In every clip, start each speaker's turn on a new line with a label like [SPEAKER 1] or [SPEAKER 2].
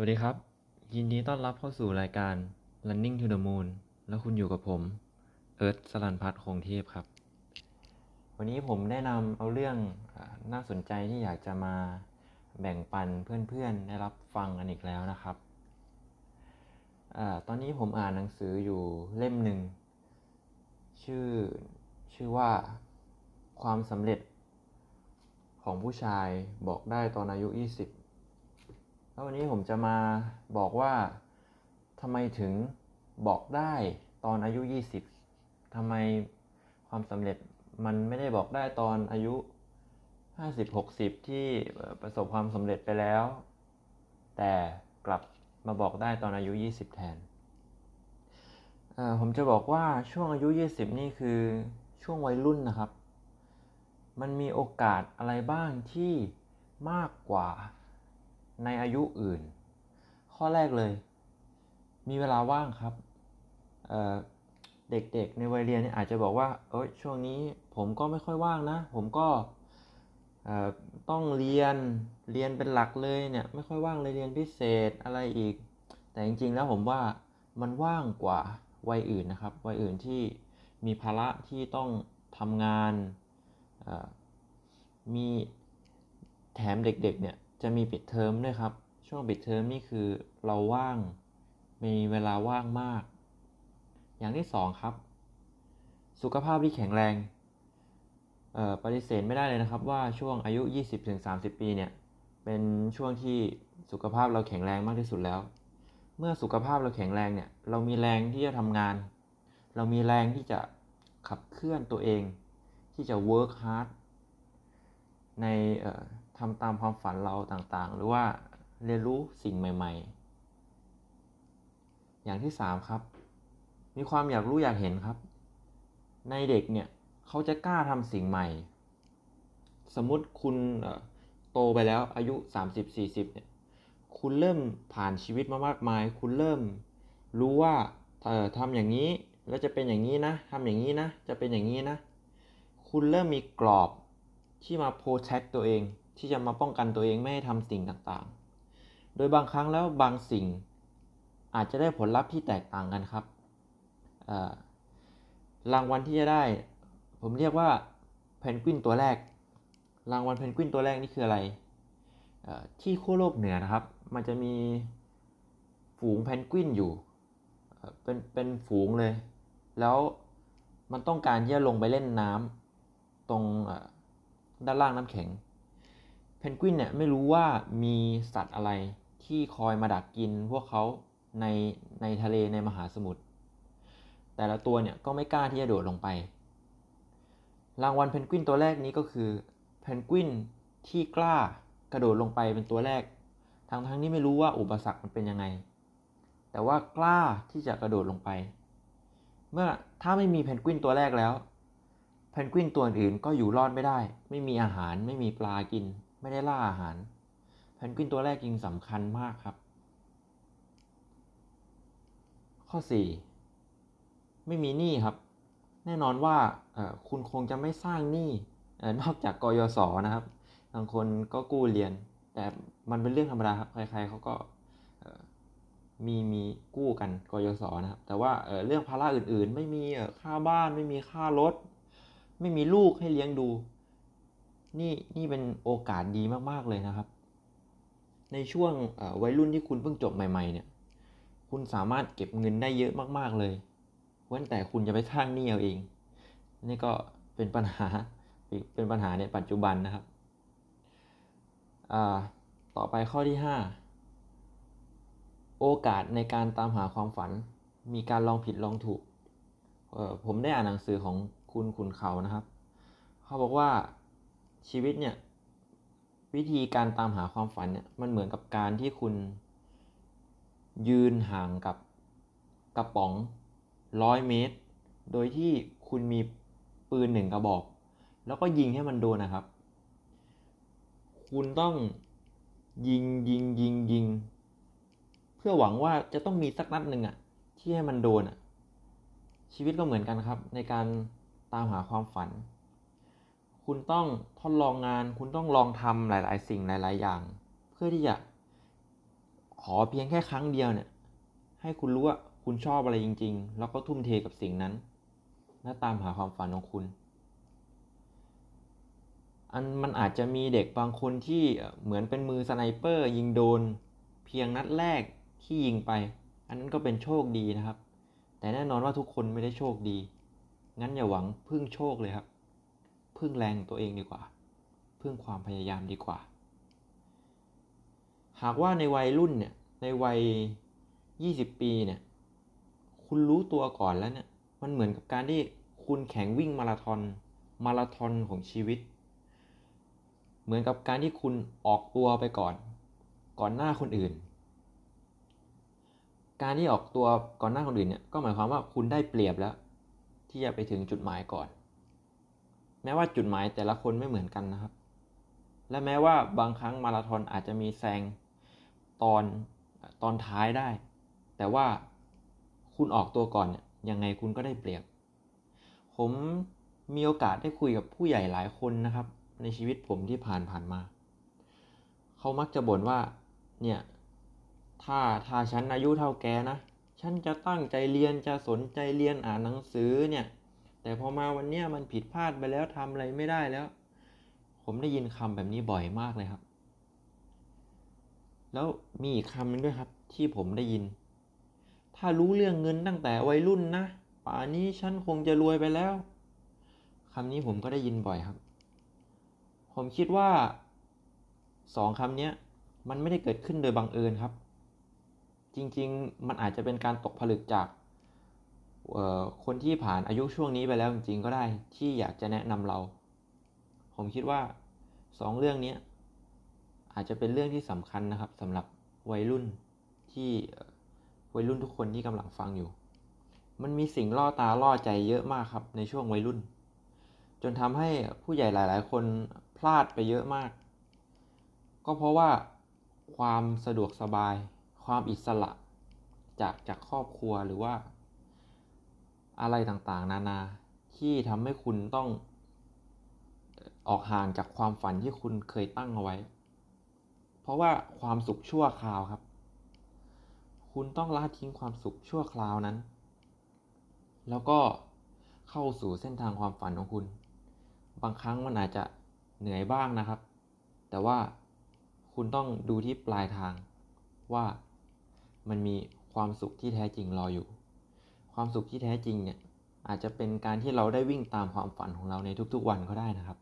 [SPEAKER 1] วัสดีครับ ยินดีต้อนรับเข้าสู่รายการ Running to the Moon แล้วคุณอยู่กับผม เอิร์ธสลันพัฒน์คงเทพครับ วันนี้ผมได้นำเอาเรื่องน่าสนใจที่อยากจะมาแบ่งปันเพื่อนๆ ได้รับฟังกันอีกแล้วนะครับอตอนนี้ผมอ่านหนังสืออยู่เล่มหนึ่ง ชื่อชื่อว่าความสำเร็จของผู้ชายบอกได้ตอนอายุ 20 แล้ววันนี้ผมจะมาบอกว่าทำไมถึงบอกได้ตอนอายุ 20ทำไมความสำเร็จมันไม่ได้บอกได้ตอนอายุ 50-60 ที่เอ่ประสบความสำเร็จไปแล้ว แต่กลับมาบอกได้ตอนอายุ 20 แทน ผมจะบอกว่าช่วงอายุ 20 นี่คือช่วงวัยรุ่นนะครับ มันมีโอกาสอะไรบ้างที่มากกว่า ในอายุอื่น ข้อแรกเลย มีเวลาว่างครับเเด็กๆในวัยเรียนเนี่ยอาจจะบอกว่าเอ้ยช่วงนี้ผมก็ไม่ค่อยว่างนะ ผมก็ต้องเรียนเรียนเป็นหลักเลยเนี่ยไม่ค่อยว่างเลยเรียนพิเศษอะไรอีก แต่จริงๆแล้วผมว่ามันว่างกว่าวัยอื่นนะครับวัยอื่นที่มีภาระที่ต้องทำงานมีแถมเด็กๆเนี่ย จะมีปิดเทอมด้วยครับ ช่วงปิดเทอมนี่คือเราว่าง มีเวลาว่างมาก อย่างที่สองครับ สุขภาพที่แข็งแรงปฏิเสธไม่ได้เลยนะครับว่าช่วงอายุ 20-30 ปีเนี่ยเป็นช่วงที่สุขภาพเราแข็งแรงมากที่สุดแล้ว เมื่อสุขภาพเราแข็งแรงเนี่ยเรามีแรงที่จะทำงาน เรามีแรงที่จะขับเคลื่อนตัวเอง ที่จะ work hard ใน ทำตามความฝันเราต่างๆ หรือว่าเรียนรู้สิ่งใหม่ ๆ อย่างที่สามครับ มีความอยากรู้อยากเห็นครับ ในเด็กเนี่ยเขาจะกล้าทำสิ่งใหม่ สมมุติคุณโตไปแล้วอายุ 30-40เนี่ยคุณเริ่มผ่านชีวิตมามากมาย คุณเริ่มรู้ว่าเอ่อทำอย่างนี้แล้วจะเป็นอย่างนี้นะทำอย่างนี้นะ จะเป็นอย่างนี้นะ คุณเริ่มมีกรอบที่มาโปรเทคตัวเอง ที่จะมาป้องกันตัวเองไม่ให้ทำสิ่งต่างๆ โดยบางครั้งแล้วบางสิ่งอาจจะได้ผลลัพธ์ที่แตกต่างกันครับ รางวัลที่จะได้ ผมเรียกว่าเพนกวินตัวแรก รางวัลเพนกวินตัวแรกนี่คืออะไร ที่ขั้วโลกเหนือนะครับ มันจะมีฝูงเพนกวินอยู่ เป็นเป็นฝูงเลย แล้วมันต้องการที่จะลงไปเล่นน้ำตรงด้านล่างน้ำแข็ง เพนกวินเนี่ยไม่รู้ว่ามีสัตว์อะไรที่คอยมาดักกินพวกเขาในในทะเลในมหาสมุทรแต่ละตัวเนี่ยก็ไม่กล้าที่จะโดดลงไป รางวัลเพนกวินตัวแรกนี้ก็คือเพนกวินที่กล้ากระโดดลงไปเป็นตัวแรก ทั้งทั้งที่ไม่รู้ว่าอุปสรรคมันเป็นยังไง แต่ว่ากล้าที่จะกระโดดลงไป เมื่อถ้าไม่มีเพนกวินตัวแรกแล้ว เพนกวินตัวอื่นก็อยู่รอดไม่ได้ ไม่มีอาหารไม่มีปลากิน ไม่ได้ล่าอาหาร เพนกวินตัวแรกจึงสำคัญมากครับ ข้อ 4 ไม่มีหนี้ครับ แน่นอนว่าคุณคงจะไม่สร้างหนี้นอกจากกยศนะครับ บางคนก็กู้เรียน แต่มันเป็นเรื่องธรรมดาครับใครๆเขาก็มีมีกู้กันกยศนะครับ แต่ว่าเรื่องภาระอื่นๆ ไม่มีค่าบ้านไม่มีค่ารถ ไม่มีลูกให้เลี้ยงดู นี่นี่เป็นโอกาสดีมากๆเลยนะครับ ในช่วงวัยรุ่นที่คุณเพิ่งจบใหม่ ๆ เนี่ย คุณสามารถเก็บเงินได้เยอะมากๆเลยเว้นแต่คุณจะไปสร้างหนี้เอาเอง นี่ก็เป็นปัญหาเป็นปัญหาในปัจจุบันนะครับต่อไปข้อที่ 5 โอกาสในการตามหาความฝัน มีการลองผิดลองถูก ผมได้อ่านหนังสือของคุณขุนเขานะครับ เขาบอกว่า ชีวิตเนี่ย วิธีการตามหาความฝันเนี่ยมันเหมือนกับการที่คุณยืนห่างกับกระป๋องร้อยเมตร โดยที่คุณมีปืนหนึ่งกระบอก แล้วก็ยิงให้มันโดนนะครับ คุณต้องยิงยิงยิงยิง เพื่อหวังว่าจะต้องมีสักนัดหนึ่งอะที่ให้มันโดนอะชีวิตก็เหมือนกันครับ ในการตามหาความฝัน คุณต้องทดลองงาน คุณต้องลองทำหลาย ๆ สิ่งหลาย ๆ อย่าง เพื่อที่จะ ขอเพียงแค่ครั้งเดียวเนี่ย ให้คุณรู้ว่าคุณชอบอะไรจริง ๆ แล้วก็ทุ่มเทกับสิ่งนั้น และตามหาความฝันของคุณ อันมันอาจจะมีเด็กบางคนที่เอ่อเหมือนเป็นมือ sniper ยิงโดน เพียงนัดแรกที่ยิงไป อันนั้นก็เป็นโชคดีนะครับ แต่แน่นอนว่าทุกคนไม่ได้โชคดี งั้นอย่าหวังพึ่งโชคเลยครับ พึ่งแรงตัวเองดีกว่า พึ่งความพยายามดีกว่า หากว่าในวัยรุ่นเนี่ย ในวัย 20 ปีเนี่ย คุณรู้ตัวก่อนแล้วเนี่ย มันเหมือนกับการที่คุณแข่งวิ่งมาราธอน มาราธอนของชีวิต เหมือนกับการที่คุณออกตัวไปก่อน ก่อนหน้าคนอื่น การที่ออกตัวก่อนหน้าคนอื่นเนี่ย ก็หมายความว่าคุณได้เปรียบแล้ว ที่จะไปถึงจุดหมายก่อน แม้ว่าจุดหมายแต่ละคนไม่เหมือนกันนะครับ และแม้ว่าบางครั้งมาราธอนอาจจะมีแซงตอนตอนท้ายได้ แต่ว่าคุณออกตัวก่อนเนี่ยยังไงคุณก็ได้เปรียบ ผมมีโอกาสได้คุยกับผู้ใหญ่หลายคนนะครับ ในชีวิตผมที่ผ่านผ่านมา เขามักจะบ่นว่า เนี่ย ถ้าถ้าฉันอายุเท่าแกนะ ฉันจะตั้งใจเรียนจะสนใจเรียนอ่านหนังสือเนี่ย แต่พอมาวันนี้มันผิดพลาดไปแล้วทำอะไรไม่ได้แล้ว ผมได้ยินคำแบบนี้บ่อยมากเลยครับ แล้วมีอีกคำหนึงด้วยครับ ที่ผมได้ยิน ถ้ารู้เรื่องเงินตั้งแต่วัยรุ่นนะป่านี้ฉันคงจะรวยไปแล้วคำนี้ผมก็ได้ยินบ่อยครับ ผมคิดว่าสองคำนี้มันไม่ได้เกิดขึ้นโดยบังเอิญครับ จริงๆ มันอาจจะเป็นการตกผลึกจาก คนที่ผ่านอายุช่วงนี้ไปแล้วจริงๆก็ได้ที่อยากจะแนะนำเรา ผมคิดว่าสองเรื่องนี้อาจจะเป็นเรื่องที่สำคัญนะครับสำหรับวัยรุ่นที่วัยรุ่นทุกคนที่กำลังฟังอยู่ มันมีสิ่งล่อตาล่อใจเยอะมากครับในช่วงวัยรุ่น จนทำให้ผู้ใหญ่หลาย ๆ คนพลาดไปเยอะมาก ก็เพราะว่าความสะดวกสบาย ความอิสระจากจากครอบครัวหรือว่า อะไรต่างๆ นานาที่ทำให้คุณต้องออออกห่างจากความฝันที่คุณเคยตั้งเอาไว้ เพราะว่าความสุขชั่วคราวครับ คุณต้องละทิ้งความสุขชั่วคราวนั้น แล้วก็เข้าสู่เส้นทางความฝันของคุณ บางครั้งมันอาจจะเหนื่อยบ้างนะครับ แต่ว่าคุณต้องดูที่ปลายทางว่ามันมีความสุขที่แท้จริงรออยู่ ความสุขที่แท้จริงเนี่ยอาจจะเป็นการที่เราได้วิ่งตามความฝันของเราในทุกๆวันก็ได้นะครับ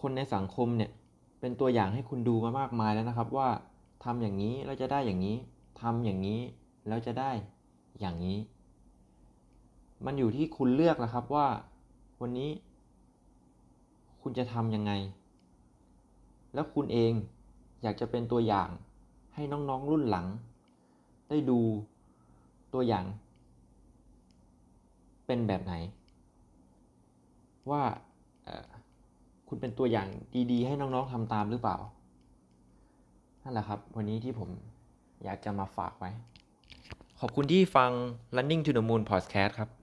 [SPEAKER 1] คนในสังคมเนี่ยเป็นตัวอย่างให้คุณดูมามากมายแล้วนะครับ ว่าทำอย่างนี้แล้วจะได้อย่างนี้ทำอย่างนี้แล้วจะได้อย่างนี้ มันอยู่ที่คุณเลือกแล้วครับว่า วันนี้ คุณจะทำยังไง แล้วคุณเองอยากจะเป็นตัวอย่าง ให้น้องๆรุ่นหลัง ได้ดูตัวอย่าง เป็นแบบไหน ว่าคุณเป็นตัวอย่างดีๆ ให้น้องๆทำตามหรือเปล่า นั่นแหละครับ วันนี้ที่ผมอยากจะมาฝากไว้ ขอบคุณที่ฟัง Running to the Moon Podcast ครับ